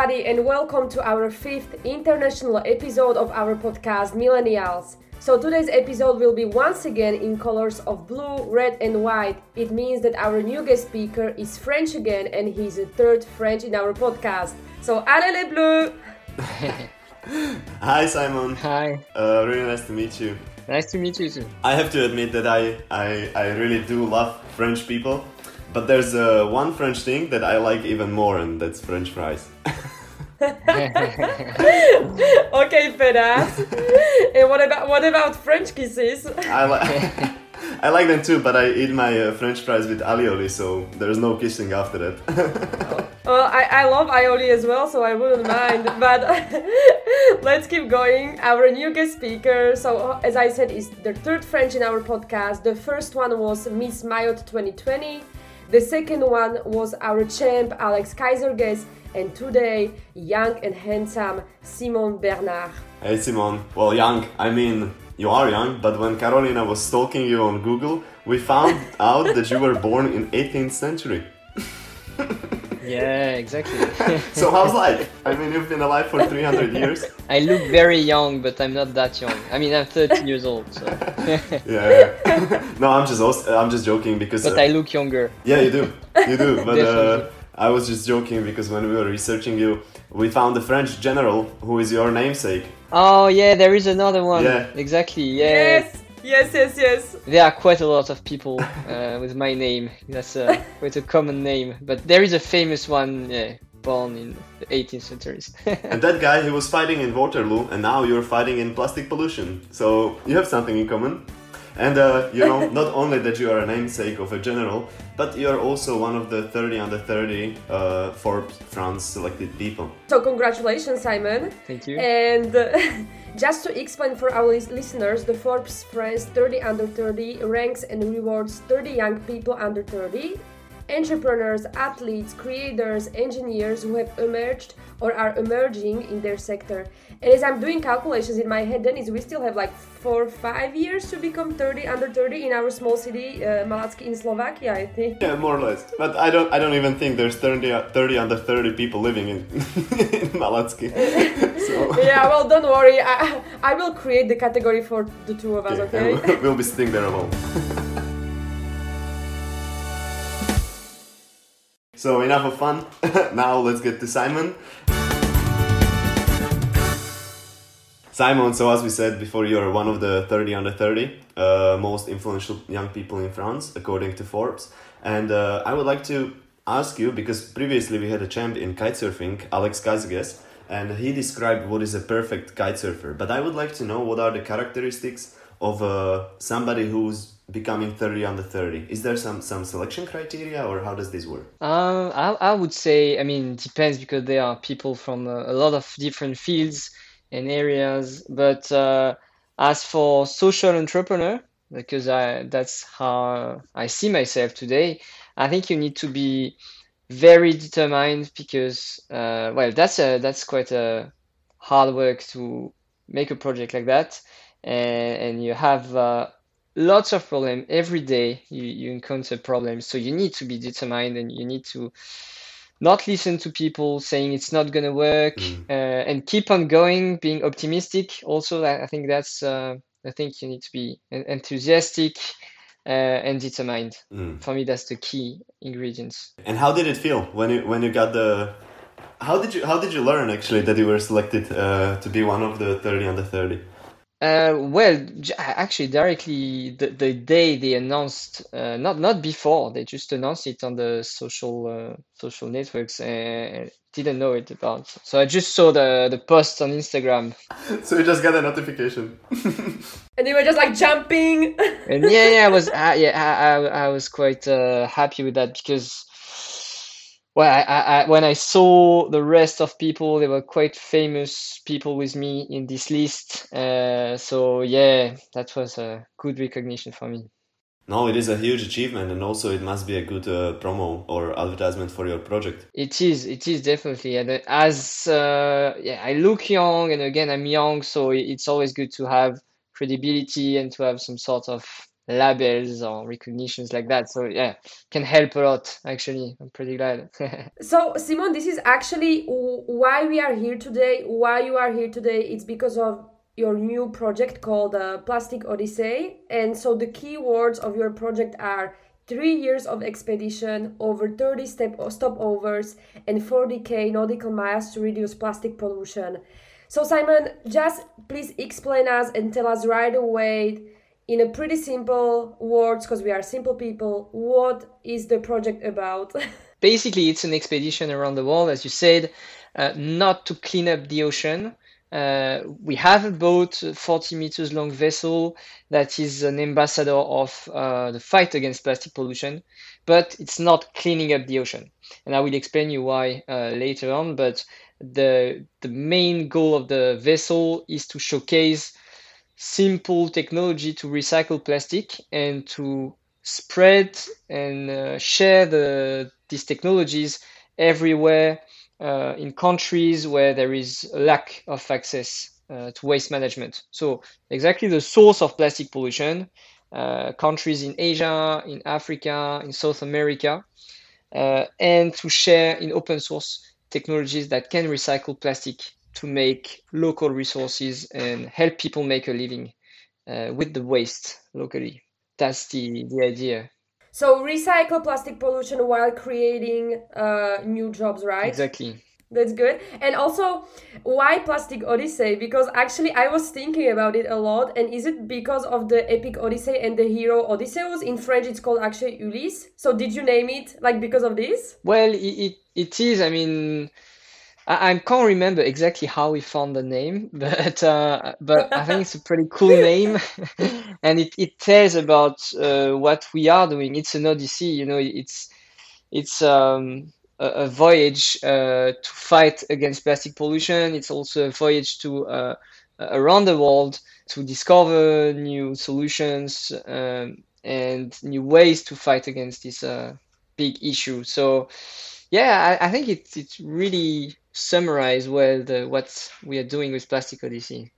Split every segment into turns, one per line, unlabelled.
everybody, and welcome to our fifth international episode of our podcast Millennials. So, today's episode will be once again in colors of blue, red, and white. It means that our new guest speaker is French again, and he's the third French in our podcast. So, allez les bleus!
Hi, Simon.
Hi.
Uh, really nice to meet you.
Nice to meet you too.
I have to admit that I, I, I really do love French people, but there's uh, one French thing that I like even more, and that's French fries.
okay, Ferraz. and what about what about French kisses?
I like. I like them too, but I eat my uh, French fries with alioli, so there's no kissing after that.
well, I, I love aioli as well, so I wouldn't mind. But let's keep going. Our new guest speaker, so as I said, is the third French in our podcast. The first one was Miss Mayotte 2020. The second one was our champ Alex Caizergues, and today, young and handsome Simon Bernard.
Hey Simon, well, young, I mean, you are young, but when Carolina was stalking you on Google, we found out that you were born in 18th century.
yeah, exactly.
so how's life? I mean, you've been alive for 300 years.
I look very young, but I'm not that young. I mean, I'm 30 years old. So.
yeah, yeah. no, I'm just I'm just joking because.
But uh, I look younger.
Yeah, you do. You do. But uh, I was just joking because when we were researching you, we found the French general who is your namesake.
Oh yeah, there is another one. Yeah. Exactly. Yeah.
Yes. Yes, yes, yes.
There are quite a lot of people uh, with my name. That's uh, quite a common name. But there is a famous one, yeah, born in the 18th centuries.
and that guy, he was fighting in Waterloo, and now you're fighting in plastic pollution. So you have something in common. And uh, you know, not only that you are a namesake of a general, but you are also one of the 30 under 30 uh, Forbes France selected people.
So congratulations, Simon.
Thank you.
And uh, just to explain for our listeners, the Forbes France 30 under 30 ranks and rewards 30 young people under 30 entrepreneurs, athletes, creators, engineers who have emerged or are emerging in their sector. And as I'm doing calculations in my head, then is we still have like four, five years to become 30 under 30 in our small city, uh, Malacky in Slovakia, I think.
Yeah, more or less. But I don't, I don't even think there's 30, 30 under 30 people living in, in Malacky.
so. Yeah, well, don't worry. I, I will create the category for the two of us, okay?
okay? we'll be sitting there alone. So enough of fun. now let's get to Simon. Simon, so as we said before, you're one of the 30 under 30 uh, most influential young people in France, according to Forbes. And uh, I would like to ask you, because previously we had a champ in kitesurfing, Alex Caizergues, and he described what is a perfect kitesurfer. But I would like to know what are the characteristics of uh, somebody who's becoming 30 under 30 is there some some selection criteria or how does this work
um i, I would say i mean depends because there are people from a, a lot of different fields and areas. But uh, as for social entrepreneur because i that's how i see myself today i think you need to be very determined because uh, well that's a that's quite a hard work to make a project like that. And, and you have uh, lots of problems every day. You, you encounter problems. So you need to be determined and you need to not listen to people saying it's not going to work mm. uh, and keep on going being optimistic also i, think that's uh, i think you need to be enthusiastic uh, and determined mm. for me that's the key ingredients
and how did it feel when you when you got the how did you how did you learn actually that you were selected uh, to be one of the 30 under 30
uh, well, actually, directly the, the day they announced, uh, not not before, they just announced it on the social uh, social networks and didn't know it about. So I just saw the the post on Instagram.
So you just got a notification.
and you were just like jumping.
and yeah, yeah, I was, uh, yeah, I, I, I was quite uh, happy with that because well, I, I, when I saw the rest of people, there were quite famous people with me in this list. Uh, so yeah, that was a good recognition for me.
No, it is a huge achievement, and also it must be a good uh, promo or advertisement for your project.
It is, it is definitely. And as uh, yeah, I look young, and again, I'm young, so it's always good to have credibility and to have some sort of labels or recognitions like that. So yeah, can help a lot. Actually, I'm pretty glad.
so Simon, this is actually why we are here today. Why you are here today? It's because of your new project called uh, Plastic Odyssey. And so the key words of your project are three years of expedition, over 30 step stopovers, and 40k nautical miles to reduce plastic pollution. So Simon, just please explain us and tell us right away in a pretty simple words because we are simple people what is the project about
basically it's an expedition around the world as you said uh, not to clean up the ocean uh, we have a boat, 40 meters long vessel that is an ambassador of uh, the fight against plastic pollution, but it's not cleaning up the ocean. And I will explain you why uh, later on. But the the main goal of the vessel is to showcase simple technology to recycle plastic and to spread and uh, share the these technologies everywhere uh, in countries where there is a lack of access uh, to waste management. So exactly the source of plastic pollution, uh, countries in Asia, in Africa, in South America, uh, and to share in open source technologies that can recycle plastic to make local resources and help people make a living uh, with the waste locally. That's the, the idea.
So recycle plastic pollution while creating uh, new jobs, right?
Exactly.
That's good. And also, why Plastic Odyssey? Because actually, I was thinking about it a lot. And is it because of the epic Odyssey and the hero Odysseus? In French, it's called actually Ulysse. So did you name it like because of this?
Well, it, it, it is. I mean, I, I can't remember exactly how we found the name, but uh, but I think it's a pretty cool name, and it, it tells about uh, what we are doing. It's an odyssey, you know. It's it's um, a, a voyage uh, to fight against plastic pollution. It's also a voyage to uh, around the world to discover new solutions um, and new ways to fight against this uh, big issue. So yeah, I, I think it it really summarize well the, what we are doing with Plastic Odyssey.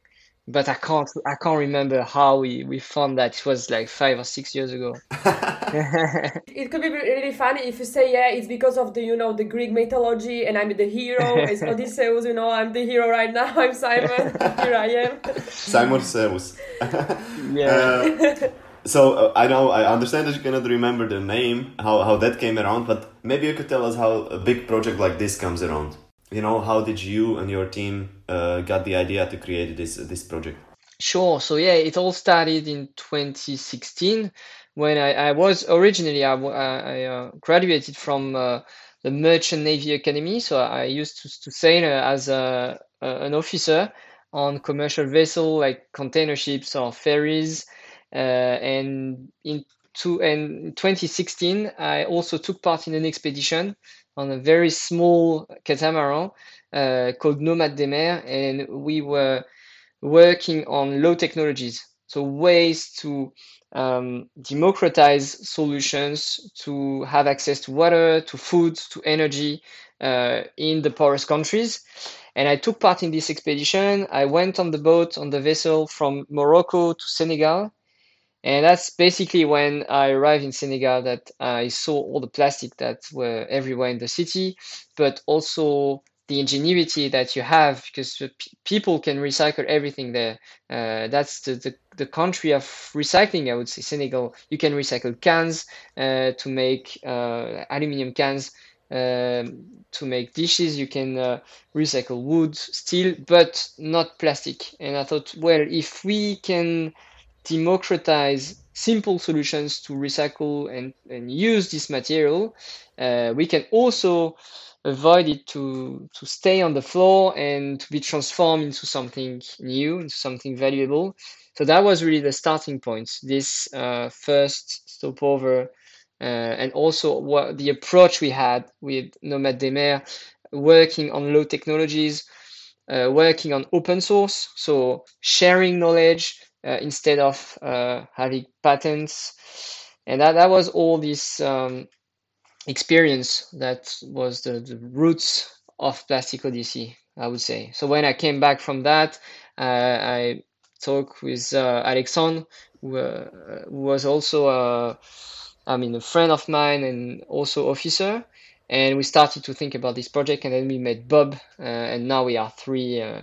But I can't I can't remember how we, we found that. It was like five or six years ago.
it could be really funny if you say yeah, it's because of the you know the Greek mythology and I'm the hero. It's Odysseus, you know, I'm the hero right now. I'm Simon. Here I am.
Simon Zeus. yeah. Uh, so uh, I know I understand that you cannot remember the name, how how that came around, but maybe you could tell us how a big project like this comes around you know how did you and your team uh, got the idea to create this this project?
Sure. So yeah it all started in 2016 when i, I was originally i, I uh, graduated from uh, the merchant navy academy. So i used to, to sail as a, an officer on commercial vessel like container ships or ferries uh, and in two, and 2016 i also took part in an expedition on a very small catamaran uh, called Nomade des Mers, and we were working on low technologies, so ways to um, democratize solutions to have access to water, to food, to energy uh, in the poorest countries. And I took part in this expedition. I went on the boat on the vessel from Morocco to Senegal and that's basically when I arrived in Senegal that I saw all the plastic that were everywhere in the city, but also the ingenuity that you have because people can recycle everything there. Uh, that's the, the, the, country of recycling, I would say, Senegal. You can recycle cans uh, to make uh, aluminum cans. Um, to make dishes, you can uh, recycle wood, steel, but not plastic. And I thought, well, if we can democratize simple solutions to recycle and, and use this material, uh, we can also avoid it to, to stay on the floor and to be transformed into something new, into something valuable. So that was really the starting point, this uh, first stopover, uh, and also what the approach we had with Nomade des Mers, working on low technologies, uh, working on open source, so sharing knowledge, instead of uh, having patents. And that, that was all this um, experience that was the, the roots of Plastic Odyssey, I would say. So when I came back from that, uh, I talked with uh, Alexandre, who, uh, who was also a, I mean, a friend of mine and also officer. And we started to think about this project, and then we met Bob, uh, and now we are three uh,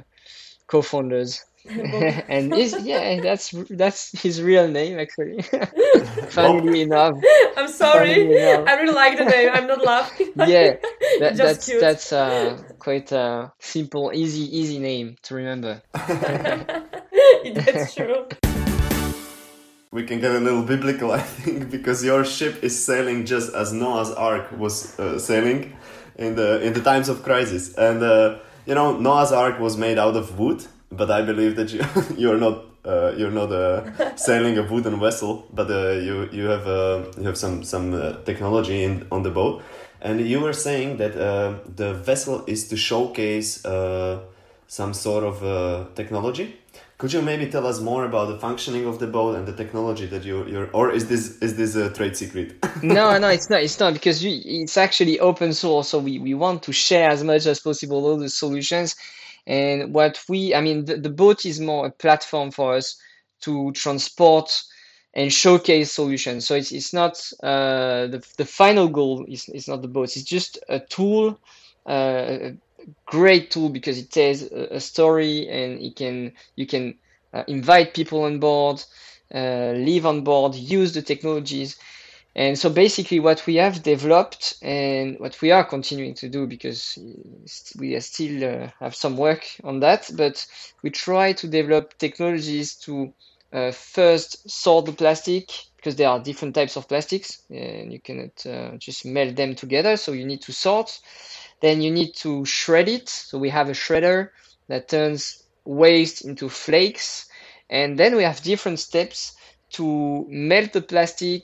co-founders. and his, yeah, that's that's his real name actually. Funnily enough.
I'm sorry. Enough. I really like the name. I'm not laughing.
yeah, that, that's cute. that's uh, quite a simple, easy, easy name to remember.
that's true.
We can get a little biblical, I think, because your ship is sailing just as Noah's Ark was uh, sailing in the in the times of crisis, and uh, you know Noah's Ark was made out of wood but I believe that you you're not uh, you're not uh, sailing a wooden vessel, but uh, you you have uh, you have some some uh, technology in on the boat, and you were saying that uh, the vessel is to showcase some sort of technology. Could you maybe tell us more about the functioning of the boat and the technology that you you're, or is this is this a trade secret?
no, no, it's not. It's not because we, it's actually open source, so we we want to share as much as possible all the solutions and what we, I mean, the, the boat is more a platform for us to transport and showcase solutions. So it's, it's not uh, the, the final goal is, is not the boat. It's just a tool, uh, a great tool because it tells a, story and it can you can uh, invite people on board, uh, live on board, use the technologies. And so basically, what we have developed and what we are continuing to do, because we still uh, have some work on that, but we try to develop technologies to uh, first sort the plastic, because there are different types of plastics, and you cannot uh, just melt them together. So you need to sort. Then you need to shred it. So we have a shredder that turns waste into flakes. And then we have different steps to melt the plastic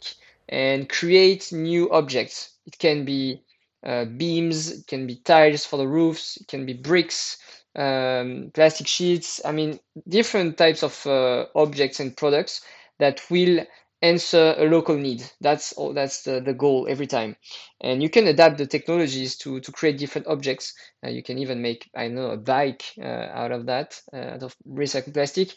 and create new objects. It can be uh, beams, it can be tiles for the roofs, it can be bricks, um, plastic sheets. I mean, different types of uh, objects and products that will answer a local need. That's all. That's the, the goal every time. And you can adapt the technologies to to create different objects. Uh, you can even make I know a bike uh, out of that, uh, out of recycled plastic.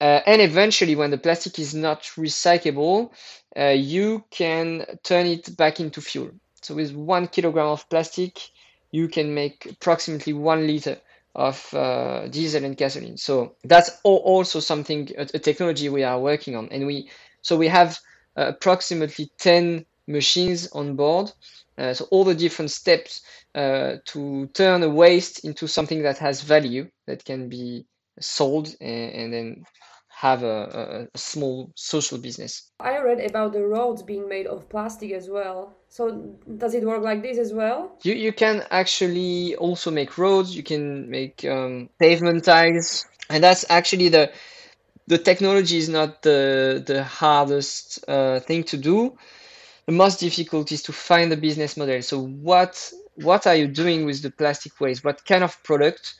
Uh, and eventually, when the plastic is not recyclable, uh, you can turn it back into fuel. So with one kilogram of plastic, you can make approximately one liter of uh, diesel and gasoline. So that's also something a, technology we are working on, and we so we have uh, approximately ten machines on board. Uh, so all the different steps uh, to turn a waste into something that has value that can be sold and, and then have a, a, small social business.
I read about the roads being made of plastic as well. So does it work like this as well?
You you can actually also make roads. You can make um, pavement tiles, and that's actually the the technology is not the the hardest uh, thing to do. The most difficult is to find the business model. So what what are you doing with the plastic waste? What kind of product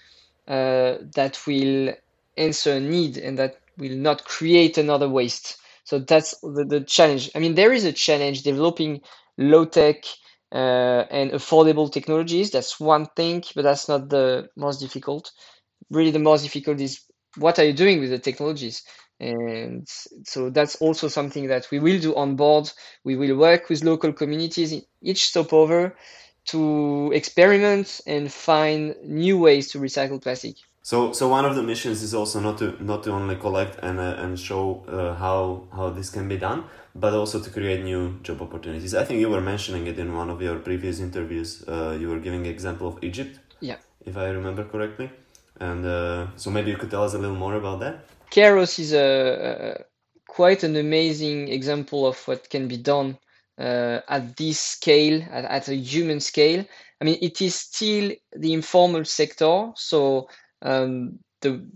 uh, that will answer a need and that will not create another waste. So that's the, the challenge. I mean, there is a challenge developing low tech uh, and affordable technologies. That's one thing, but that's not the most difficult. Really, the most difficult is what are you doing with the technologies? And so that's also something that we will do on board. We will work with local communities in each stopover to experiment and find new ways to recycle plastic.
So, so one of the missions is also not to not to only collect and uh, and show uh, how how this can be done, but also to create new job opportunities. I think you were mentioning it in one of your previous interviews. Uh, you were giving an example of Egypt,
yeah,
if I remember correctly, and uh, so maybe you could tell us a little more about that.
Kairos is a, a quite an amazing example of what can be done uh, at this scale, at, at a human scale. I mean, it is still the informal sector, so um, the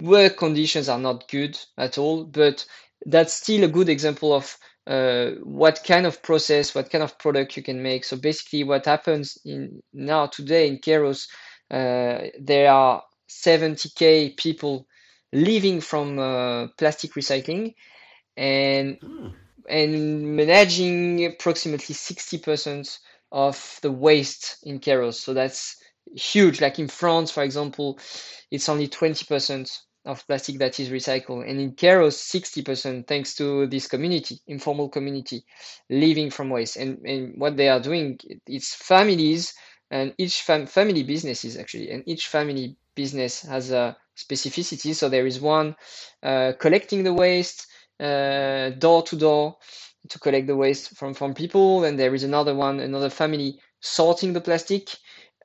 work conditions are not good at all, but that's still a good example of uh, what kind of process, what kind of product you can make. So basically, what happens in now today in Kairos, uh, there are 70k people living from uh, plastic recycling, and mm. and managing approximately 60% of the waste in Kairos. So that's huge. Like in France, for example, it's only 20% of plastic that is recycled. And in Keros, 60% thanks to this community, informal community, living from waste. And, and what they are doing, it's families and each fam- family businesses actually, and each family business has a specificity. So there is one uh, collecting the waste uh, door to door to collect the waste from, from people. And there is another one, another family sorting the plastic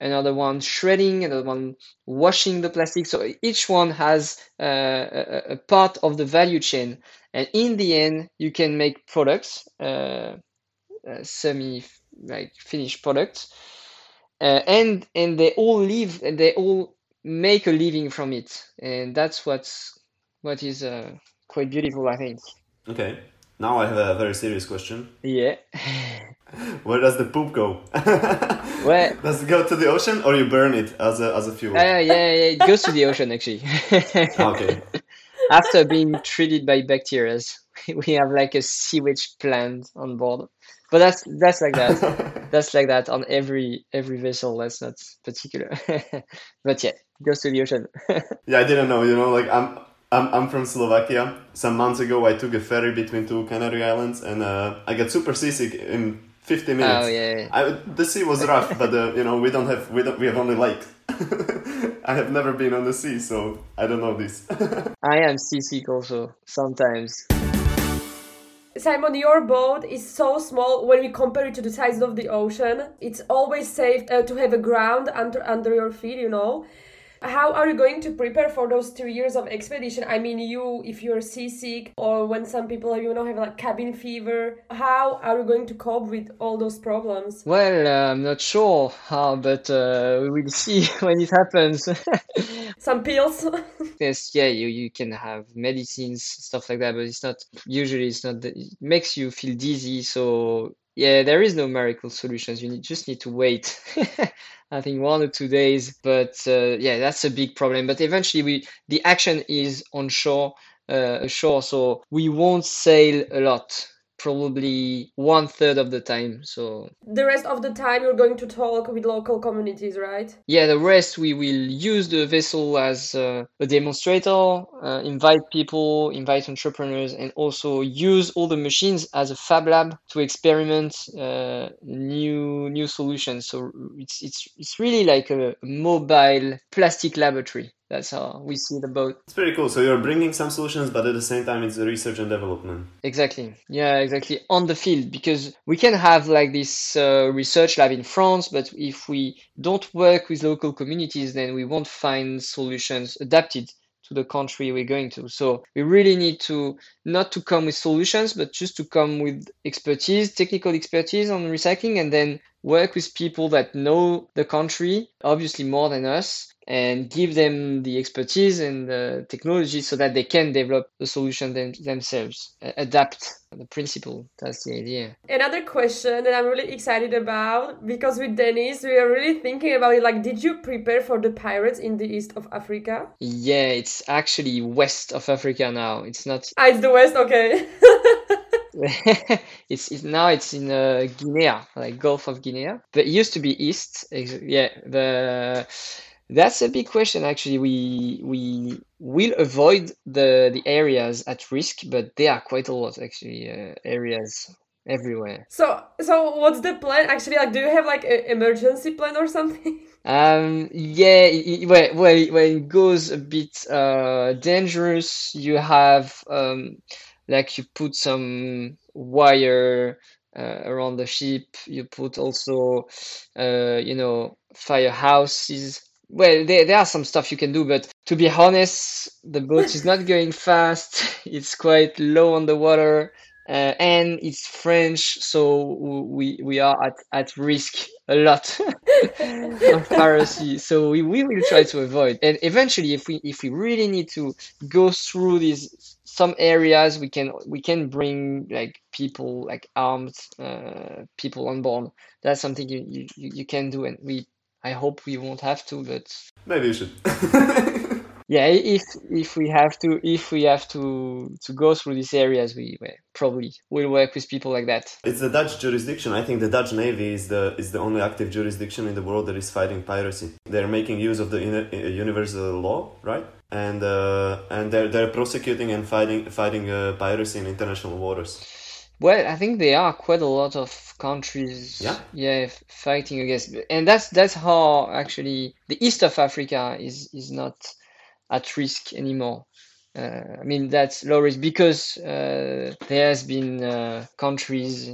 another one shredding, another one washing the plastic. So each one has uh, a, a, part of the value chain. And in the end, you can make products, uh, uh, semi like finished products, uh, and and they all live and they all make a living from it. And that's what's what is uh, quite beautiful, I think.
Okay. Now I have a very serious question.
Yeah.
Where does the poop go?
Where
does it go to the ocean or you burn it as a as a fuel?
Uh, yeah, yeah, it goes to the ocean actually.
okay.
After being treated by bacteria, we have like a sewage plant on board. But that's that's like that. that's like that on every every vessel. That's not particular. but yeah, goes to the ocean.
yeah, I didn't know. You know, like I'm I'm, I'm from Slovakia. Some months ago, I took a ferry between two Canary Islands, and uh, I got super seasick in 50 minutes.
Oh yeah.
I, the sea was rough, but uh, you know we don't have we don't we have only lake. I have never been on the sea, so I don't know this.
I am seasick also sometimes.
Simon, your boat is so small when we compare it to the size of the ocean. It's always safe uh, to have a ground under under your feet, you know how are you going to prepare for those two years of expedition? I mean, you, if you're seasick, or when some people, you know, have like cabin fever, how are you going to cope with all those problems?
Well, uh, I'm not sure how, but uh, we will see when it happens.
some pills.
yes, yeah, you, you can have medicines, stuff like that, but it's not usually it's not. The, it makes you feel dizzy, so yeah, there is no miracle solutions. You need, just need to wait. I think one or two days, but uh, yeah, that's a big problem. But eventually, we the action is on shore, uh, shore, so we won't sail a lot probably one third of the time. So
the rest of the time you're going to talk with local communities, right?
Yeah, the rest we will use the vessel as uh, a demonstrator, uh, invite people, invite entrepreneurs, and also use all the machines as a fab lab to experiment uh, new new solutions. So it's it's it's really like a mobile plastic laboratory that's how we see the boat.
It's pretty cool. So you're bringing some solutions, but at the same time, it's research and development.
Exactly. Yeah, exactly. On the field, because we can have like this uh, research lab in France, but if we don't work with local communities, then we won't find solutions adapted to the country we're going to. So we really need to not to come with solutions, but just to come with expertise, technical expertise on recycling, and then work with people that know the country, obviously more than us, and give them the expertise and the technology so that they can develop the solution them, themselves, adapt the principle. That's the idea.
Another question that I'm really excited about because with Dennis, we are really thinking about it. Like, did you prepare for the pirates in the east of Africa?
Yeah, it's actually west of Africa now. It's not.
Ah, it's the west. Okay.
it's, it's now it's in uh, Guinea, like Gulf of Guinea, but it used to be east. Yeah, the that's a big question. Actually, we we will avoid the the areas at risk, but there are quite a lot actually uh, areas everywhere.
So so what's the plan? Actually, like, do you have like an emergency plan or something?
Um, yeah, it, well, well, when it goes a bit uh, dangerous, you have um, like you put some wire uh, around the ship. You put also, uh, you know, firehouses well, there, there are some stuff you can do, but to be honest, the boat is not going fast. It's quite low on the water, uh, and it's French, so we we are at, at risk a lot of piracy. So we, we will try to avoid. And eventually, if we if we really need to go through these some areas, we can we can bring like people like armed uh, people on board. That's something you, you you can do, and we I hope we won't have to, but
maybe you should.
yeah, if if we have to if we have to to go through these areas, we, we probably will work with people like that.
It's the Dutch jurisdiction. I think the Dutch Navy is the is the only active jurisdiction in the world that is fighting piracy. They're making use of the universal law, right? And uh, and they're they're prosecuting and fighting fighting uh, piracy in international waters.
Well, I think there are quite a lot of countries,
yeah,
yeah, fighting against, and that's that's how actually the east of Africa is is not at risk anymore. Uh, I mean that's low risk because uh, there has been uh, countries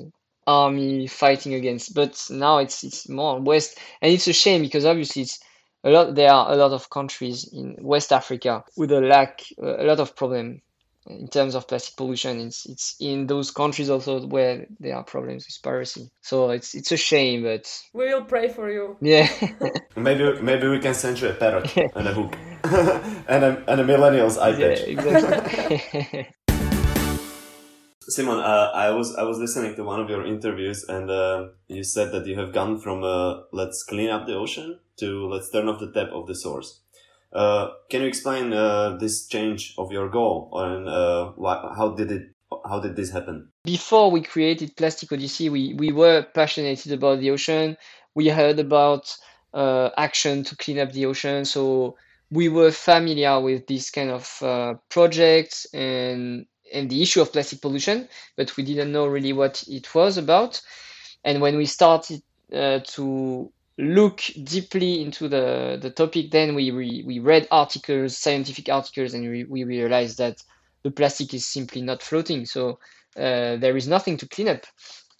army fighting against, but now it's it's more west, and it's a shame because obviously it's a lot. There are a lot of countries in West Africa with a lack, a lot of problem in terms of plastic pollution. It's it's in those countries also where there are problems with piracy. So it's it's a shame, but
we will pray for you.
Yeah.
maybe maybe we can send you a parrot and a hook and a and a millennials eye
patch. Yeah, exactly.
Simon, uh, I was I was listening to one of your interviews, and uh, you said that you have gone from uh, let's clean up the ocean to let's turn off the tap of the source. Uh, can you explain uh, this change of your goal and uh, why, how did it how did this happen?
Before we created Plastic Odyssey, we, we were passionate about the ocean. We heard about uh, action to clean up the ocean, so we were familiar with this kind of uh, projects and and the issue of plastic pollution, but we didn't know really what it was about. And when we started uh, to look deeply into the, the topic, then we, re, we read articles, scientific articles, and we, we realized that the plastic is simply not floating. So uh, there is nothing to clean up.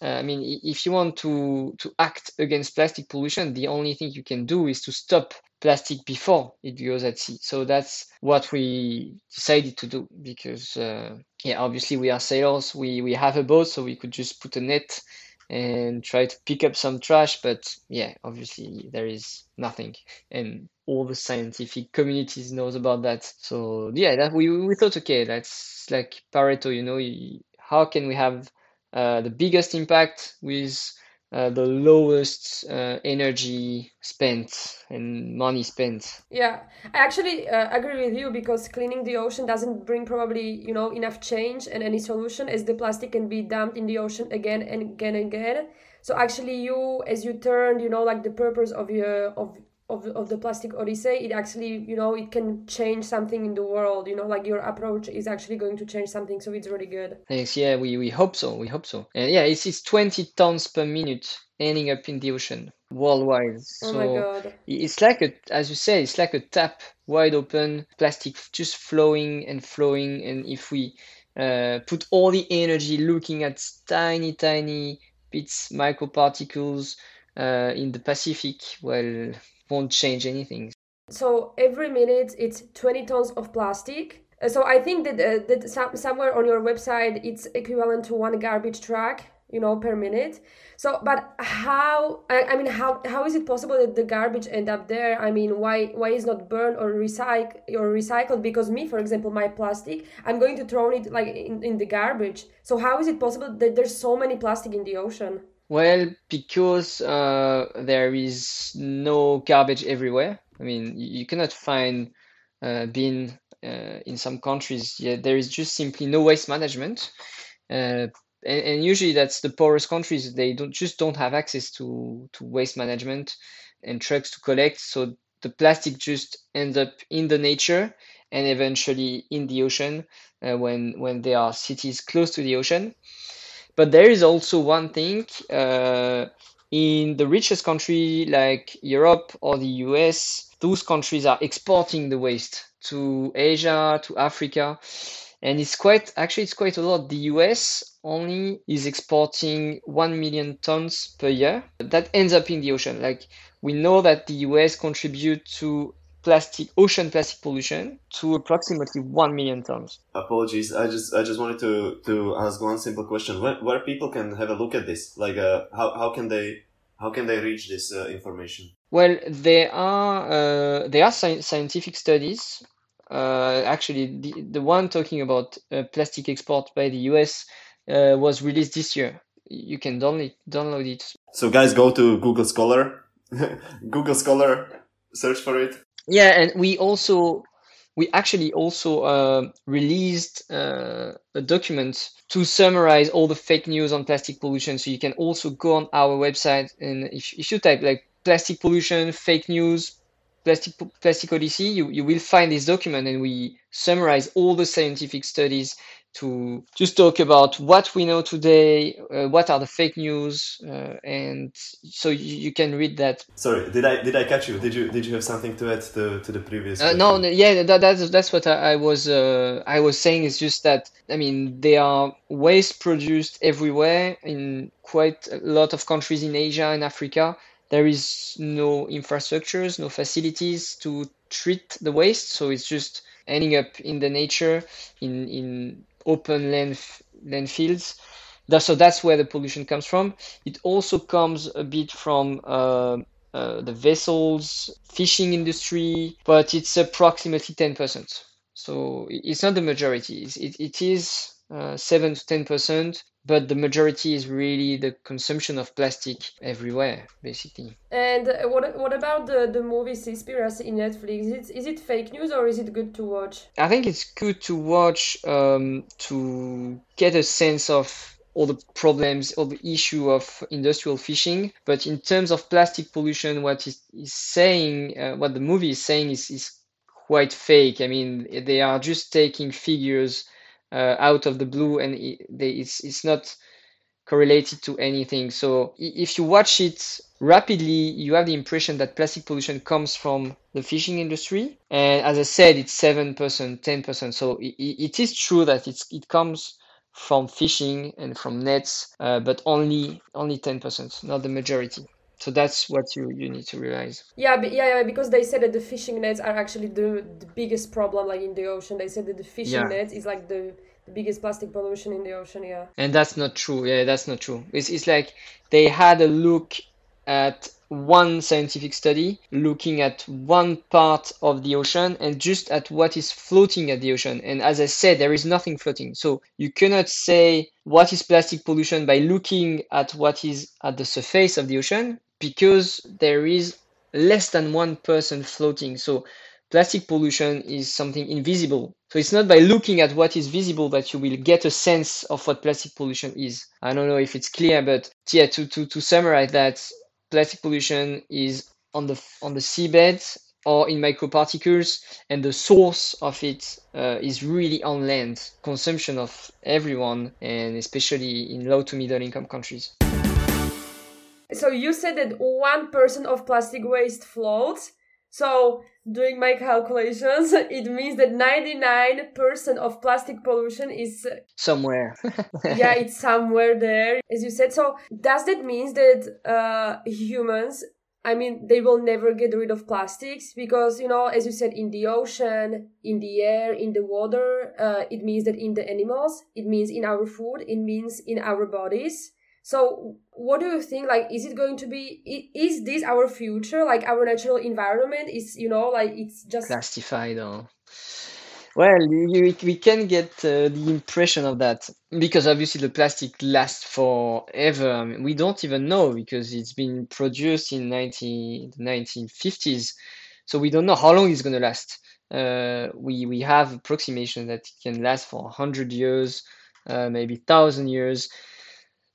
Uh, I mean, if you want to, to act against plastic pollution, the only thing you can do is to stop plastic before it goes at sea. So that's what we decided to do because, uh, yeah, obviously we are sailors. We, we have a boat, so we could just put a net and try to pick up some trash. But yeah, obviously there is nothing, and all the scientific communities knows about that. So yeah, that we we thought okay, that's like Pareto. You know, how can we have uh, the biggest impact with uh, the lowest uh, energy spent and money spent.
Yeah, I actually uh, agree with you because cleaning the ocean doesn't bring probably you know enough change and any solution as the plastic can be dumped in the ocean again and again and again. So actually, you as you turn, you know, like the purpose of your of of, of the plastic odyssey it actually you know it can change something in the world you know like your approach is actually going to change something so it's really good.
Thanks. Yeah we, we hope so we hope so. And yeah it's, it's 20 tons per minute ending up in the ocean worldwide.
So oh my God.
it's like a as you say it's like a tap wide open plastic just flowing and flowing. And if we uh, put all the energy looking at tiny tiny bits microparticles uh, in the pacific well won't change anything.
So every minute it's 20 tons of plastic. Uh, so I think that, uh, that some, somewhere on your website it's equivalent to one garbage truck, you know, per minute. So, but how? I, I mean, how how is it possible that the garbage end up there? I mean, why why is not burned or recycled or recycled? Because me, for example, my plastic, I'm going to throw it like in, in the garbage. So how is it possible that there's so many plastic in the ocean?
Well, because uh, there is no garbage everywhere. I mean, you, cannot find uh, bin uh, in some countries. Yeah, there is just simply no waste management, uh, and, and, usually that's the poorest countries. They don't just don't have access to to waste management and trucks to collect. So the plastic just ends up in the nature and eventually in the ocean uh, when when there are cities close to the ocean. But there is also one thing uh, in the richest country like Europe or the US, those countries are exporting the waste to Asia, to Africa. And it's quite, actually, it's quite a lot. The US only is exporting 1 million tons per year. That ends up in the ocean. Like, we know that the US contribute to plastic ocean plastic pollution to approximately 1 million tons.
Apologies i just i just wanted to to ask one simple question. Where, where people can have a look at this? Like uh, how, how can they how can they reach this uh, information?
Well there are uh, there are sci- scientific studies uh, actually the, the one talking about uh, plastic export by the us uh, was released this year. You can download download it.
So guys go to google scholar. Google scholar search for it
yeah and we also we actually also uh, released uh, a document to summarize all the fake news on plastic pollution. So you can also go on our website and if, if you type like plastic pollution, fake news, plastic plastic odyssey, you, you will find this document and we summarize all the scientific studies to just talk about what we know today, uh, what are the fake news, uh, and so you, you, can read that.
Sorry, did I did I catch you? Did you did you have something to add to, to the previous?
Uh, no, yeah, that, that's that's what I, I was uh, I was saying. Is just that I mean there are waste produced everywhere in quite a lot of countries in Asia and Africa. There is no infrastructures, no facilities to treat the waste, so it's just ending up in the nature in in open land landfills. So that's where the pollution comes from. It also comes a bit from uh, uh, the vessels, fishing industry, but it's approximately 10%. So it's not the majority. It, it is uh, 7 to 10%, but the majority is really the consumption of plastic everywhere, basically.
And what what about the the movie Seaspiracy in Netflix? Is it, is it fake news or is it good to watch?
I think it's good to watch um, to get a sense of all the problems all the issue of industrial fishing. But in terms of plastic pollution, what is, is saying, uh, what the movie is saying is, is quite fake. I mean, they are just taking figures uh, out of the blue and it's, it's not correlated to anything. So if you watch it rapidly, you have the impression that plastic pollution comes from the fishing industry. And as I said, it's 7%, 10%. So it, it is true that it's, it comes from fishing and from nets, uh, but only only 10%, not the majority. So that's what you, you need to realize.
Yeah, but yeah, yeah, because they said that the fishing nets are actually the, the biggest problem, like in the ocean. They said that the fishing yeah. nets is like the, the biggest plastic pollution in the ocean. Yeah.
And that's not true. Yeah, that's not true. It's it's like they had a look at one scientific study looking at one part of the ocean and just at what is floating at the ocean. And as I said, there is nothing floating. So you cannot say what is plastic pollution by looking at what is at the surface of the ocean because there is less than one person floating. So plastic pollution is something invisible. So it's not by looking at what is visible that you will get a sense of what plastic pollution is. I don't know if it's clear, but yeah, to, to, to summarize that, plastic pollution is on the on the seabed or in microparticles, and the source of it uh, is really on land consumption of everyone, and especially in low to middle income countries.
So you said that one percent of plastic waste floats. So doing my calculations, it means that 99% of plastic pollution is
somewhere.
yeah, it's somewhere there, as you said. So does that mean that uh, humans, I mean, they will never get rid of plastics because, you know, as you said, in the ocean, in the air, in the water, uh, it means that in the animals, it means in our food, it means in our bodies so, what do you think? Like, is it going to be? Is this our future? Like, our natural environment is, you know, like it's just
classified or. Well, you, we can get uh, the impression of that because obviously the plastic lasts forever. I mean, we don't even know because it's been produced in 19, the 1950s. So we don't know how long it's going to last. Uh, we, we have approximation that it can last for 100 years, uh, maybe 1,000 years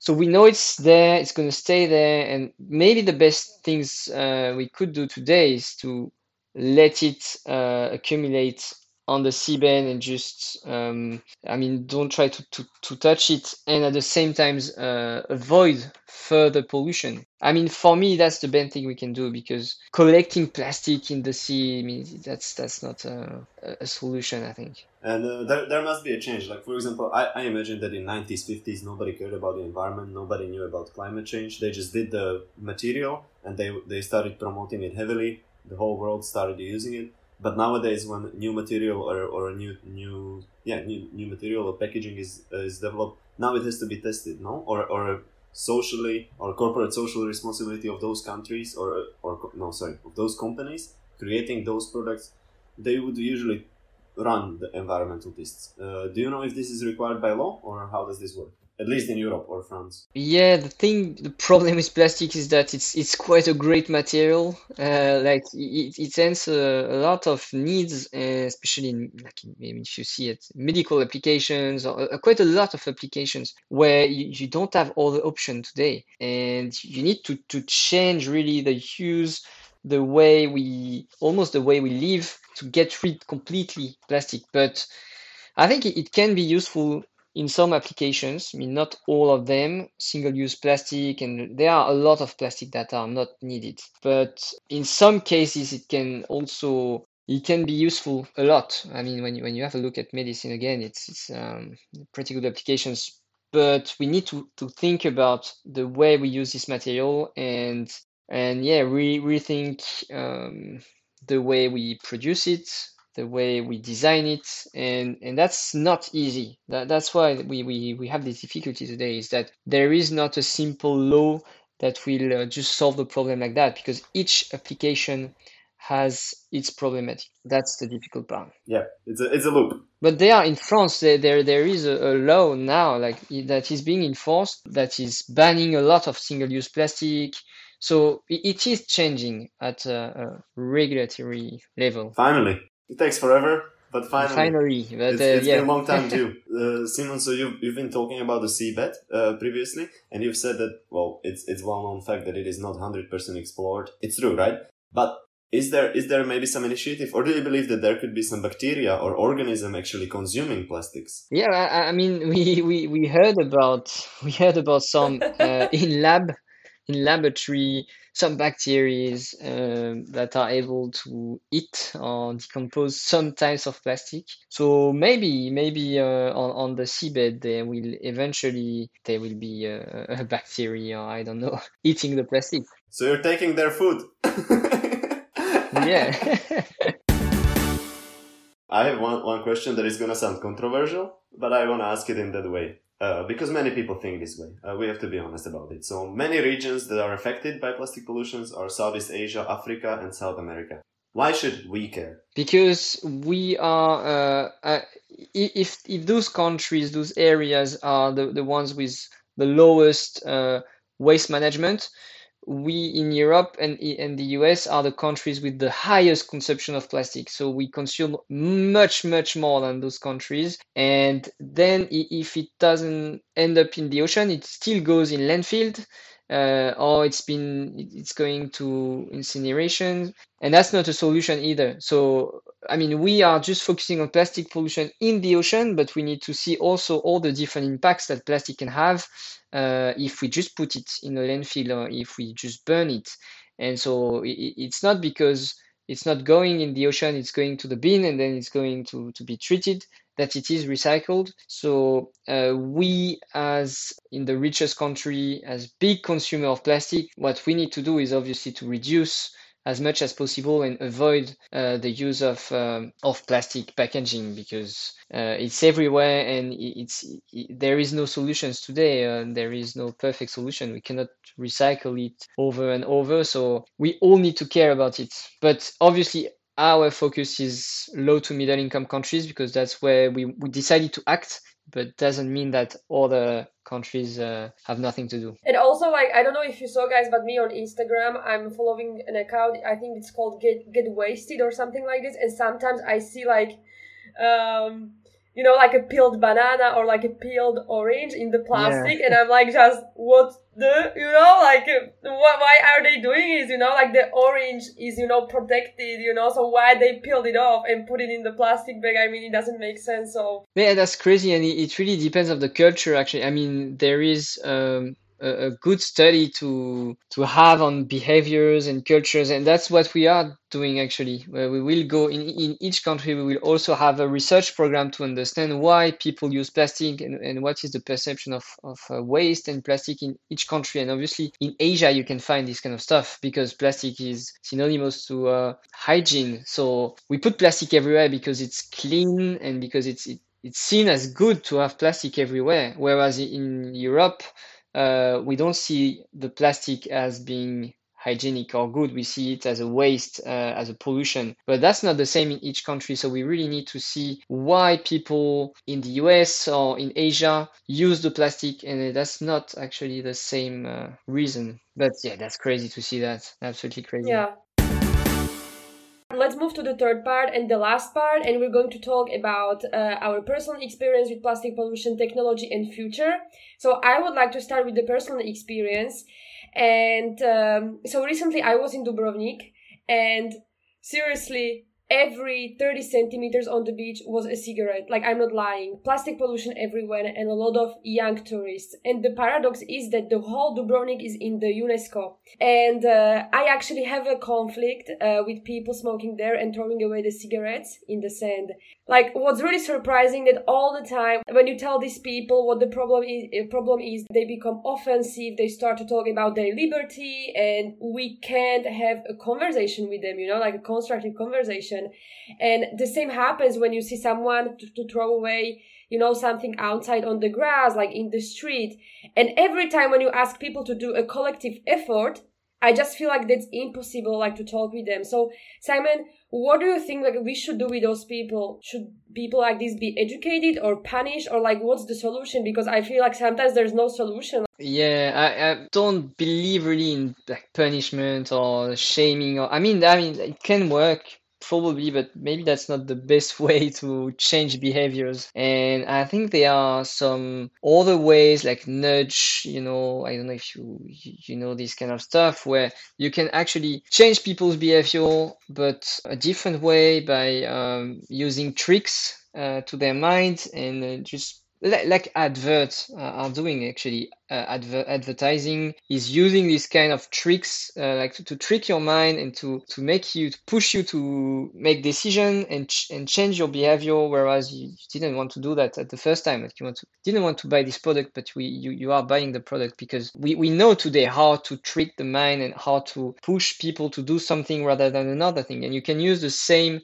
so we know it's there it's going to stay there and maybe the best things uh, we could do today is to let it uh, accumulate on the seabed and just um, i mean don't try to, to, to touch it and at the same time uh, avoid further pollution. I mean for me that's the best thing we can do because collecting plastic in the sea I mean that's that's not a, a solution i think.
And uh, there, there must be a change. Like for example I, I imagine that in 90s 50s nobody cared about the environment. Nobody knew about climate change. They just did the material and they they started promoting it heavily. The whole world started using it but nowadays, when new material or, or a new new yeah new, new material or packaging is uh, is developed, now it has to be tested, no, or or socially or corporate social responsibility of those countries or or no sorry of those companies creating those products, they would usually run the environmental tests. Uh, do you know if this is required by law or how does this work? At least in Europe or France.
Yeah, the thing, the problem with plastic is that it's it's quite a great material. Uh, like it, it answers a, lot of needs, uh, especially in like maybe if you see it, medical applications or uh, quite a lot of applications where you, you don't have all the option today, and you need to to change really the use, the way we almost the way we live to get rid completely plastic. But I think it can be useful in some applications, I mean, not all of them, single-use plastic, and there are a lot of plastic that are not needed. But in some cases, it can also it can be useful a lot. I mean, when you, when you have a look at medicine again, it's, it's um, pretty good applications. But we need to, to think about the way we use this material and and yeah, re- rethink um, the way we produce it, the way we design it and and that's not easy. That, that's why we, we we have this difficulty today is that there is not a simple law that will uh, just solve the problem like that because each application has its problematic. That's the difficult part.
Yeah it's a, it's a loop.
But there in france there there, there is a, a law now like that is being enforced that is banning a lot of single-use plastic. So it is changing at a, a regulatory level.
Finally it takes forever, but finally,
finally, but,
it's,
uh,
it's
yeah.
been a long time too. Uh, Simon, so you've you've been talking about the seabed uh, previously, and you've said that well, it's it's well known fact that it is not hundred percent explored. It's true, right? But is there is there maybe some initiative, or do you believe that there could be some bacteria or organism actually consuming plastics?
Yeah, I, I mean, we, we we heard about we heard about some uh, in lab in laboratory some bacteria um, that are able to eat or decompose some types of plastic. So maybe maybe uh, on, on the seabed there will eventually there will be a, a bacteria I don't know eating the plastic.
So you're taking their food.
yeah.
I have one, one question that is gonna sound controversial, but I wanna ask it in that way. Uh, because many people think this way. Uh, we have to be honest about it. So many regions that are affected by plastic pollutions are Southeast Asia, Africa, and South America. Why should we care?
Because we are, uh, uh if if those countries, those areas are the, the ones with the lowest uh, waste management, we in Europe and in the US are the countries with the highest consumption of plastic. So we consume much, much more than those countries. And then if it doesn't end up in the ocean, it still goes in landfill. Uh, or it's been it's going to incineration. And that's not a solution either. So i mean we are just focusing on plastic pollution in the ocean but we need to see also all the different impacts that plastic can have uh, if we just put it in a landfill or if we just burn it. And so it, it's not because it's not going in the ocean, it's going to the bin and then it's going to, to be treated that it is recycled. So uh, we, as in the richest country, as big consumer of plastic, what we need to do is obviously to reduce as much as possible and avoid uh, the use of um, of plastic packaging because uh, it's everywhere and it's it, there is no solutions today uh, there is no perfect solution. We cannot recycle it over and over. So we all need to care about it. But obviously our focus is low to middle income countries because that's where we, we decided to act but doesn't mean that all the countries uh, have nothing to do.
And also, like I don't know if you saw, guys, but me on Instagram, I'm following an account. I think it's called Get Get Wasted or something like this. And sometimes I see like, um, you know, like a peeled banana or like a peeled orange in the plastic, yeah. and I'm like, just what the you know like what, why are they doing is you know? Like the orange is you know protected you know? So why they peeled it off and put it in the plastic bag? I mean it doesn't make sense so.
Yeah that's crazy and it, it really depends of the culture actually. I mean there is um a, good study to to have on behaviors and cultures and that's what we are doing actually where we will go in, in each country. We will also have a research program to understand why people use plastic and, and what is the perception of, of uh, waste and plastic in each country. And obviously in asia you can find this kind of stuff because plastic is synonymous to uh, hygiene. So we put plastic everywhere because it's clean and because it's it, it's seen as good to have plastic everywhere. Whereas in europe uh, we don't see the plastic as being hygienic or good. We see it as a waste, uh, as a pollution. But that's not the same in each country. So we really need to see why people in the US or in Asia use the plastic, and that's not actually the same uh, reason. But yeah, that's crazy to see that. Absolutely crazy.
Yeah. Let's move to the third part and the last part, and we're going to talk about uh, our personal experience with plastic pollution technology and future. So, I would like to start with the personal experience. And um, so, recently I was in Dubrovnik, and seriously, every 30 centimeters on the beach was a cigarette. Like, I'm not lying. Plastic pollution everywhere and a lot of young tourists. And the paradox is that the whole Dubrovnik is in the UNESCO. And uh, I actually have a conflict uh, with people smoking there and throwing away the cigarettes in the sand. Like, what's really surprising that all the time when you tell these people what the problem is, uh, problem is, they become offensive. They start to talk about their liberty, and we can't have a conversation with them. You know, like a constructive conversation. And the same happens when you see someone to, to throw away you know something outside on the grass like in the street. And every time when you ask people to do a collective effort i just feel like that's impossible like to talk with them. So simon what do you think like we should do with those people? Should people like this be educated or punished? Or like what's the solution? Because i feel like sometimes there's no solution.
Yeah i, I don't believe really in like punishment or shaming or i mean i mean it can work probably, but maybe that's not the best way to change behaviors. And I think there are some other ways like nudge, you know, I don't know if you you know this kind of stuff where you can actually change people's behavior, but a different way by um, using tricks uh, to their mind and uh, just like adverts are doing actually. Uh, adver- advertising is using these kind of tricks uh, like to, to, trick your mind and to to make you to push you to make decision and ch- and change your behavior whereas you, you, didn't want to do that at the first time. Like you want to didn't want to buy this product but we you, you are buying the product because we, we know today how to trick the mind and how to push people to do something rather than another thing. And you can use the same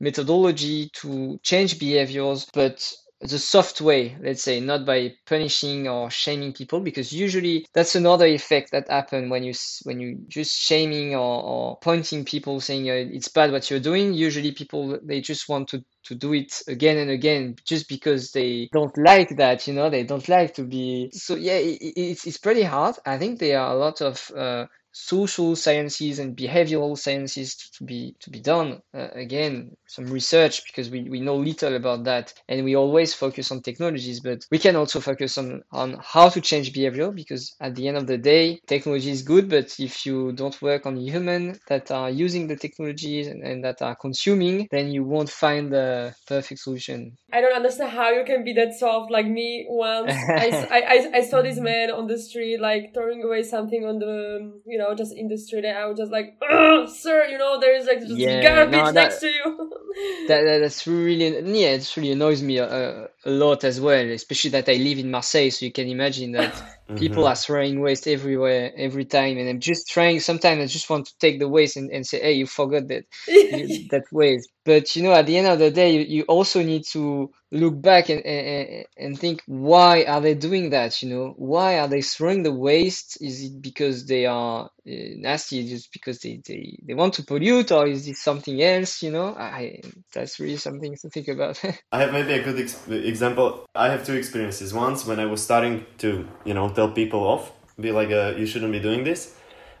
methodology to change behaviors but the soft way, let's say, not by punishing or shaming people, because usually that's another effect that happen when you when you just shaming or, or pointing people saying uh, it's bad what you're doing. Usually people they just want to to do it again and again just because they don't like that you know they don't like to be so yeah it, it's, it's pretty hard i think there are a lot of uh, social sciences and behavioral sciences to be to be done. Uh, again some research because we, we know little about that and we always focus on technologies but we can also focus on on how to change behavior because at the end of the day technology is good but if you don't work on human that are using the technologies and, and that are consuming then you won't find the perfect solution.
I don't understand how you can be that soft like me once. I, I, I saw this man on the street like throwing away something on the you know, just in the street, and I was just like, sir, you know, there is like just yeah, garbage no, that, next to you.
that, that, that's really yeah, it really annoys me a, a, lot as well, especially that I live in Marseille, so you can imagine that mm-hmm. people are throwing waste everywhere every time, and I'm just trying. Sometimes I just want to take the waste and, and say, hey, you forgot that that waste. But you know, at the end of the day, you, you also need to look back and, and and think why are they doing that? You know, why are they throwing the waste? Is it because they are uh, nasty, just because they, they they want to pollute, or is it something else? You know, I that's really something to think about.
I have maybe a good ex- example. I have two experiences. Once when I was starting to you know tell people off, be like, uh, you shouldn't be doing this.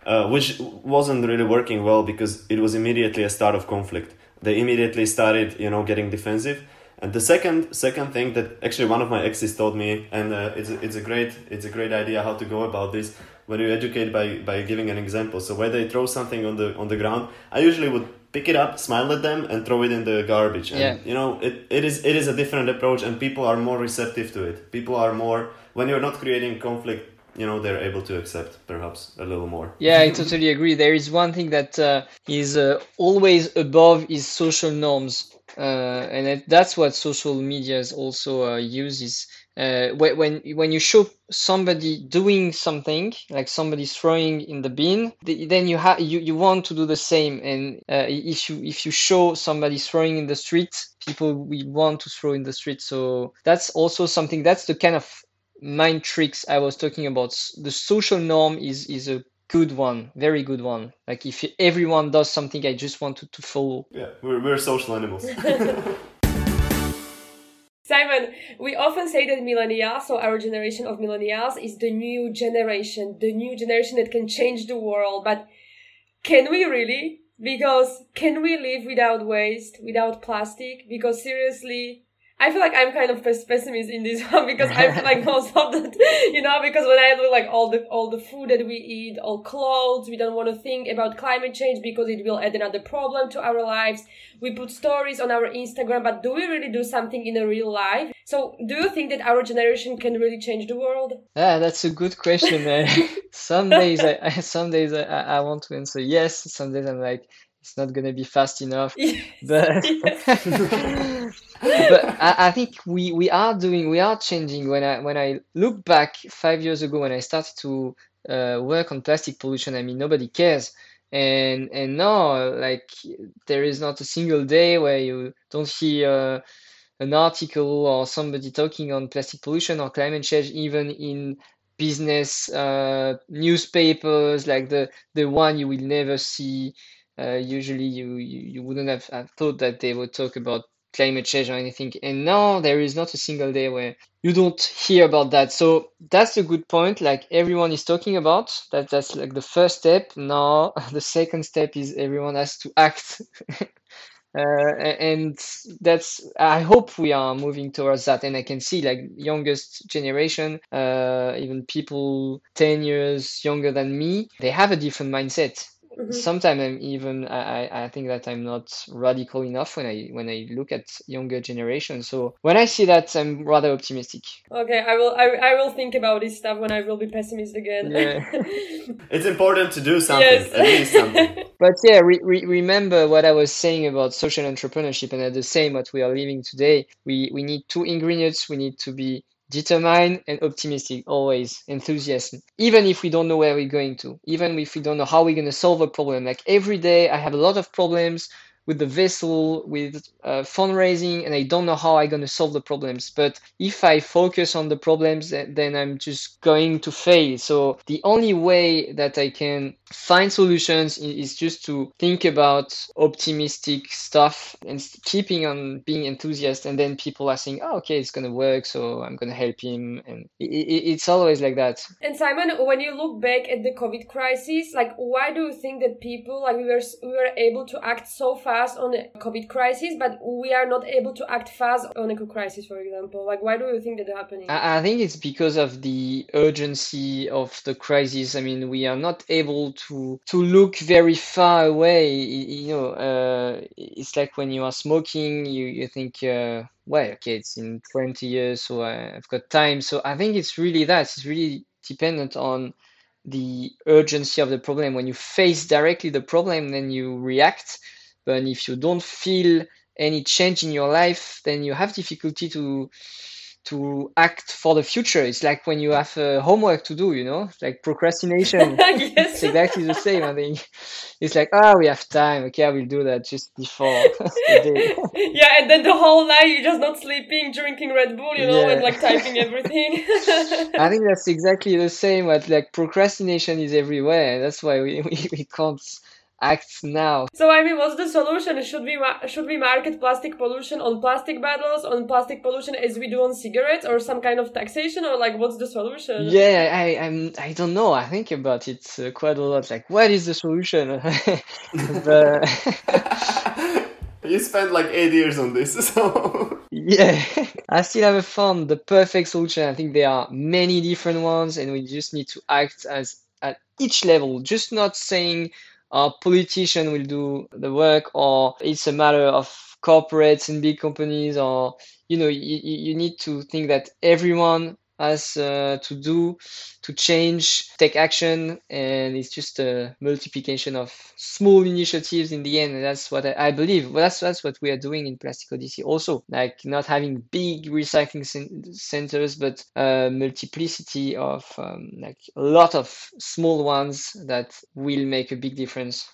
Uh, which wasn't really working well because it was immediately a start of conflict they immediately started you know getting defensive and the second second thing that actually one of my exes told me and uh, it's, a, it's a great it's a great idea how to go about this when you educate by by giving an example so when they throw something on the on the ground i usually would pick it up smile at them and throw it in the garbage. And
yeah.
you know it, it is it is a different approach and people are more receptive to it. People are more when you're not creating conflict you know they're able to accept perhaps a little more.
Yeah i totally agree. There is one thing that uh, is uh, always above is social norms. Uh, and it, that's what social medias also uh, uses uh, when when you show somebody doing something like somebody throwing in the bin then you have you, you want to do the same and uh, if you if you show somebody throwing in the street people we want to throw in the street so that's also something that's the kind of mind tricks I was talking about. The social norm is is a good one, very good one. Like if everyone does something, I just wanted to, to follow.
Yeah, we're, we're social animals.
Simon, we often say that millennials, so our generation of millennials, is the new generation, the new generation that can change the world. But can we really? Because can we live without waste, without plastic? Because seriously, I feel like I'm kind of pessimist in this one because I feel like most of that, you know, because when I look like all the all the food that we eat, all clothes, we don't want to think about climate change because it will add another problem to our lives. We put stories on our Instagram, but do we really do something in a real life? So, do you think that our generation can really change the world?
Yeah, that's a good question. some days, I, some days I, I want to answer yes. Some days I'm like, it's not gonna be fast enough. But but I, I think we we are doing we are changing. When I when I look back five years ago when I started to uh, work on plastic pollution, I mean nobody cares. And and now like there is not a single day where you don't hear an article or somebody talking on plastic pollution or climate change, even in business uh, newspapers like the the one you will never see uh, usually you, you, you wouldn't have, have thought that they would talk about climate change or anything. And now there is not a single day where you don't hear about that. So that's a good point. Like everyone is talking about that. That's like the first step. Now the second step is everyone has to act. uh, and that's I hope we are moving towards that. And I can see like youngest generation, uh, even people ten years younger than me, they have a different mindset
Mhm.
sometimes I'm even I, I I think that I'm not radical enough when I when I look at younger generation. So when I see that, I'm rather optimistic.
Okay, I will. I, I will think about this stuff when I will be pessimist again.
Yeah.
it's important to do something,
yes.
at least something.
But yeah, re- re- remember what I was saying about social entrepreneurship, and at the same what we are living today. We we need two ingredients. We need to be determined and optimistic always. Enthusiasm. Even if we don't know where we're going to. Even if we don't know how we're going to solve a problem. Like every day i have a lot of problems with the vessel with uh, fundraising and i don't know how i'm going to solve the problems. But if i focus on the problems then then i'm just going to fail. So the only way that i can find solutions is just to think about optimistic stuff and keeping on being enthusiastic and then people are saying oh okay it's going to work so i'm going to help him. And it's always like that.
And Simon, when you look back at the COVID crisis, like why do you think that people like we were we were able to act so fast on the COVID crisis, but we are not able to act fast on eco crisis, for example? Like why do you think that happening?
I think it's because of the urgency of the crisis. I mean, we are not able to to look very far away. You know, uh, it's like when you are smoking, you you think, uh, well, okay, it's in 20 years, so I've got time. So I think it's really that. It's really dependent on the urgency of the problem. When you face directly the problem, then you react. But if you don't feel any change in your life, then you have difficulty to to act for the future. It's like when you have uh, homework to do, you know, like procrastination. It's
yes.
exactly the same. I think it's like, ah, we have time. Okay, I will do that just before
yeah, and then the whole night you're just not sleeping, drinking Red Bull, you know, and like typing everything.
I think that's exactly the same. But like procrastination is everywhere. That's why we, we, we can't act now.
So I mean, what's the solution? Should we ma- should we market plastic pollution on plastic bottles, on plastic pollution as we do on cigarettes, or some kind of taxation, or like what's the solution?
Yeah, I I'm I don't know. I think about it uh, quite a lot. Like, what is the solution? But
you spent like eight years on this, so
yeah, I still haven't found the perfect solution. I think there are many different ones, and we just need to act as at each level. Just not saying our politician will do the work, or it's a matter of corporates and big companies, or you know, you you need to think that everyone has uh, to do to change, take action, and it's just a multiplication of small initiatives in the end. And that's what I, I believe. Well, that's that's what we are doing in Plastic Odyssey also, like not having big recycling cen- centers, but a multiplicity of um, like a lot of small ones that will make a big difference.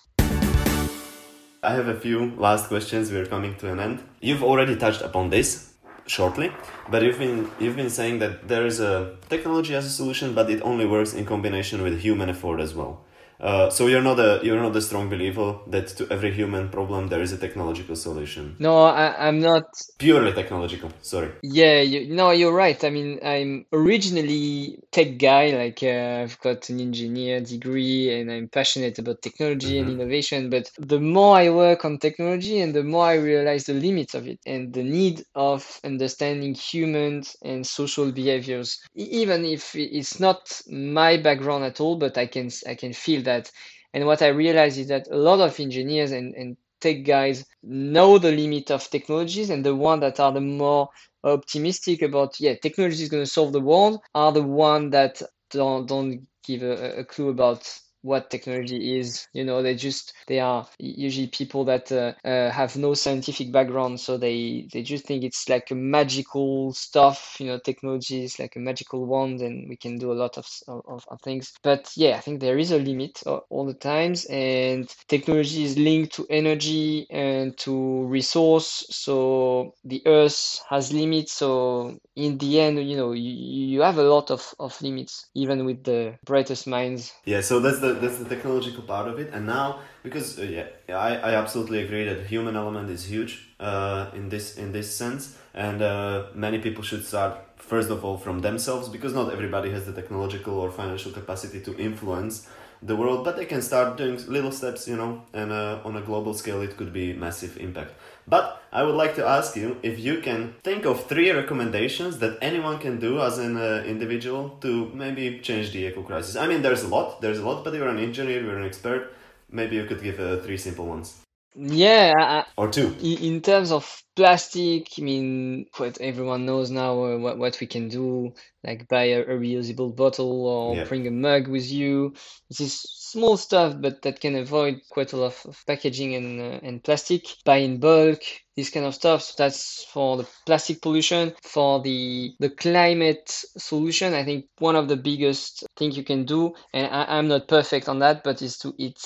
I have a few last questions. We're coming to an end. You've already touched upon this shortly, but you've been you've been saying that there is a technology as a solution, but it only works in combination with human effort as well. Uh, so you're not a you're not a strong believer that to every human problem there is a technological solution.
No, I, I'm not
Purely technological. Sorry.
Yeah, you, no, you're right. I mean, I'm originally tech guy. Like, uh, I've got an engineer degree, and I'm passionate about technology and
Mhm.
innovation. But the more I work on technology, and the more I realize the limits of it, and the need of understanding humans and social behaviors. Even if it's not my background at all, but I can I can feel that. And what I realize is that a lot of engineers and, and tech guys know the limit of technologies and the one that are the more optimistic about yeah technology is going to solve the world are the one that don't don't give a, a clue about what technology is you know they just they are usually people that uh, uh, have no scientific background so they they just think it's like a magical stuff you know technology is like a magical wand and we can do a lot of, of, of things. But yeah i think there is a limit all the times and technology is linked to energy and to resource so the earth has limits so in the end you know you, you have a lot of, of limits even with the brightest minds.
Yeah, so that's the that's the technological part of it, and now because uh, yeah, I, I absolutely agree that human element is huge uh, in this in this sense, and uh, many people should start first of all from themselves because not everybody has the technological or financial capacity to influence the world, but they can start doing little steps, you know, and uh, on a global scale it could be massive impact. But I would like to ask you if you can think of three recommendations that anyone can do as an uh, individual to maybe change the eco crisis. I mean, there's a lot, there's a lot, but you're an engineer, you're an expert. Maybe you could give uh, three simple ones
yeah I,
or two.
In, terms of plastic, I mean, what everyone knows now uh, what, what we can do, like buy a, a reusable bottle or
Yeah.
bring a mug with you. This is small stuff, but that can avoid quite a lot of packaging and uh, and plastic. Buy in bulk, this kind of stuff. So that's for the plastic pollution. For the the climate solution, I think one of the biggest thing you can do, and I, I'm not perfect on that, but is to eat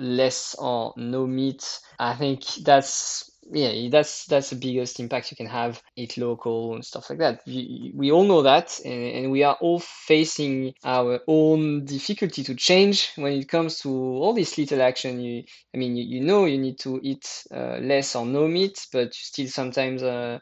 less or no meat. I think that's yeah, that's that's the biggest impact you can have. Eat local and stuff like that. We, we all know that, and, and we are all facing our own difficulty to change when it comes to all this little action. You, I mean, you, you know you need to eat uh, less or no meat, but you still sometimes uh,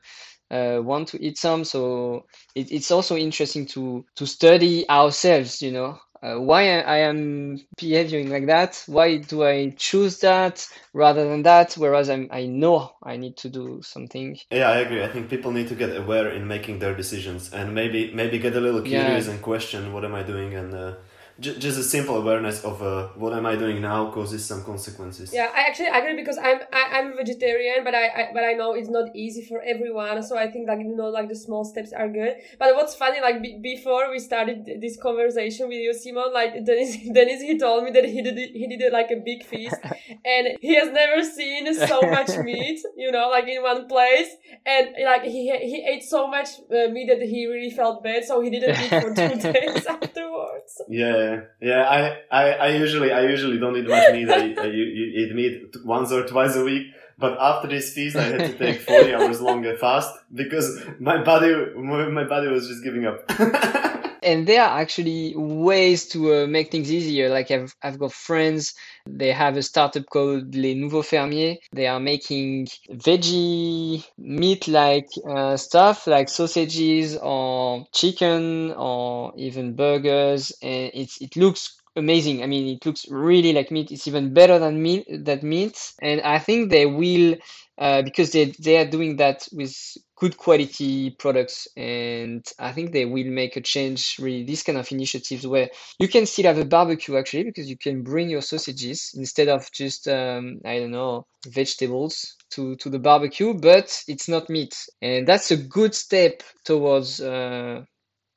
uh, want to eat some. So it, it's also interesting to to study ourselves. You know, uh, why I, I am behaving like that. Why do I choose that rather than that? Whereas I'm, I know I need to do something.
Yeah, I agree. I think people need to get aware in making their decisions and maybe maybe get a little
Yeah.
curious and question what am I doing and uh, j- just a simple awareness of uh, what am I doing now causes some consequences.
Yeah, I actually agree because I'm I, I'm a vegetarian, but I, I but I know it's not easy for everyone. So I think like you know like the small steps are good. But what's funny like be, before we started this conversation with you, Simon, like Dennis Dennis he told me that he did he did like a big feast, and he has never seen so much meat, you know, like in one place, and like he he ate so much uh, meat that he really felt bad, so he didn't eat for two days afterwards.
Yeah, yeah. I, I, I usually, I usually don't eat much meat. I, I eat meat once or twice a week. But after this feast, I had to take forty hours longer fast because my body, my body was just giving up.
And there are actually ways to uh, make things easier. Like I've, I've got friends, they have a startup called Les Nouveaux Fermiers. They are making veggie meat-like uh, stuff, like sausages or chicken or even burgers. And it's, it looks amazing. I mean, it looks really like meat. It's even better than meat, that meat. And I think they will, uh, because they, they are doing that with good quality products and i think they will make a change really this kind of initiatives where you can still have a barbecue actually because you can bring your sausages instead of just um, i don't know vegetables to to the barbecue but it's not meat. And that's a good step towards uh,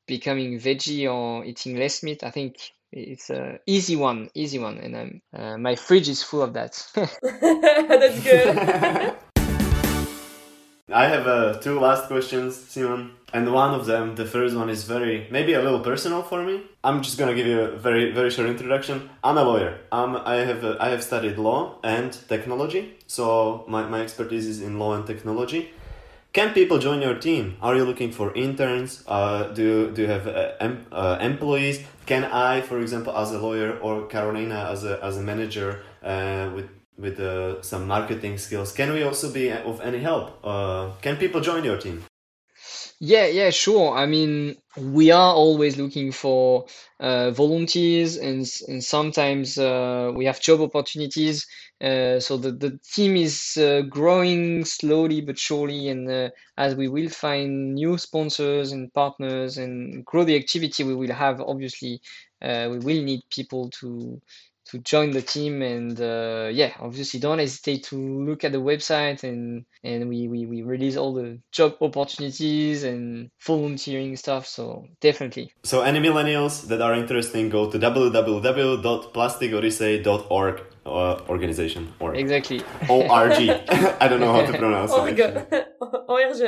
becoming veggie or eating less meat. I think it's a easy one easy one and I'm, uh, my fridge is full of that.
That's good.
I have uh, two last questions, Simon, and one of them, the first one, is very maybe a little personal for me. I'm just gonna give you a very very short introduction. I'm a lawyer. I have uh, I have studied law and technology, so my, my expertise is in law and technology. can people join your team? Are you looking for interns? Uh, do do you have uh, em- uh, employees? Can I, for example, as a lawyer, or Carolina as a as a manager uh, with with uh, some marketing skills, can we also be of any help? Uh, can people join your team?
Yeah, yeah, sure. I mean, we are always looking for uh, volunteers, and and sometimes uh, we have job opportunities. Uh, so the the team is uh, growing slowly but surely, and uh, as we will find new sponsors and partners and grow the activity, we will have obviously uh, we will need people to to join the team and uh, yeah obviously don't hesitate to look at the website and and we, we we release all the job opportunities and volunteering stuff so definitely
So any millennials that are interested, go to www.plasticodyssey.org uh, organization or
exactly
ORG. I don't know how to pronounce it.
Oh my god. ORG.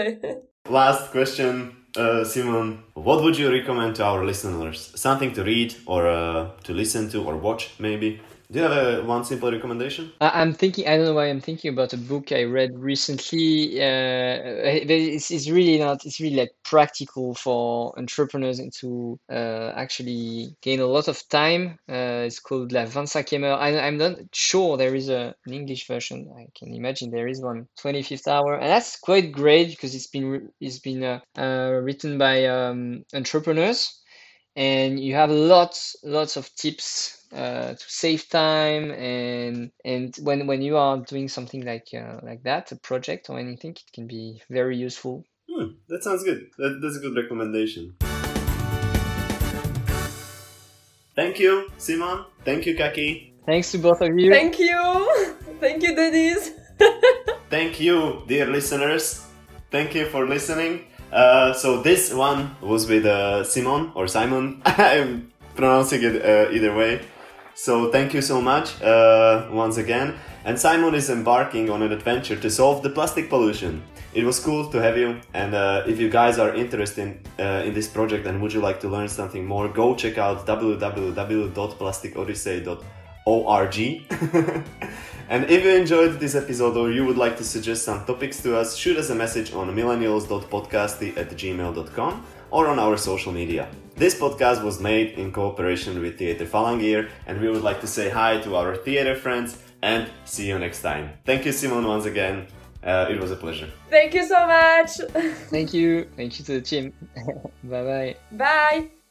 Last question, uh, Simon. What would you recommend to our listeners? Something to read or uh, to listen to or watch, maybe? Do you have a, one simple recommendation?
I'm thinking, I don't know why I'm thinking about a book I read recently. Uh, it's, it's really not, it's really like practical for entrepreneurs and to uh, actually gain a lot of time. Uh, it's called La 25e heure. I, I'm not sure there is a, an English version. I can imagine there is one, 25th hour. And that's quite great because it's been, it's been uh, uh, written by um, entrepreneurs and you have lots lots of tips uh, to save time and and when when you are doing something like uh, like that a project or anything it can be very useful
Hmm, that sounds good. That, that's a good recommendation. Thank you, Simon. Thank you, Kaki.
thanks to both of you
Thank you. Thank you, Denise.
Thank you, dear listeners. Thank you for listening. Uh, so this one was with uh, Simon or Simon. I'm pronouncing it uh, either way. So thank you so much uh, once again. And Simon is embarking on an adventure to solve the plastic pollution. It was cool to have you. And uh, if you guys are interested in, in this project and would you like to learn something more, go check out www.plasticodyssey.org. and if you enjoyed this episode or you would like to suggest some topics to us, shoot us a message on millennials.podcasty at gmail.com or on our social media. This podcast was made in cooperation with Theatre Falangir, and we would like to say hi to our theater friends and see you next time. Thank you, Simon, once again. Uh, it was a pleasure.
Thank you so much.
thank you thank you to the team bye bye
Bye.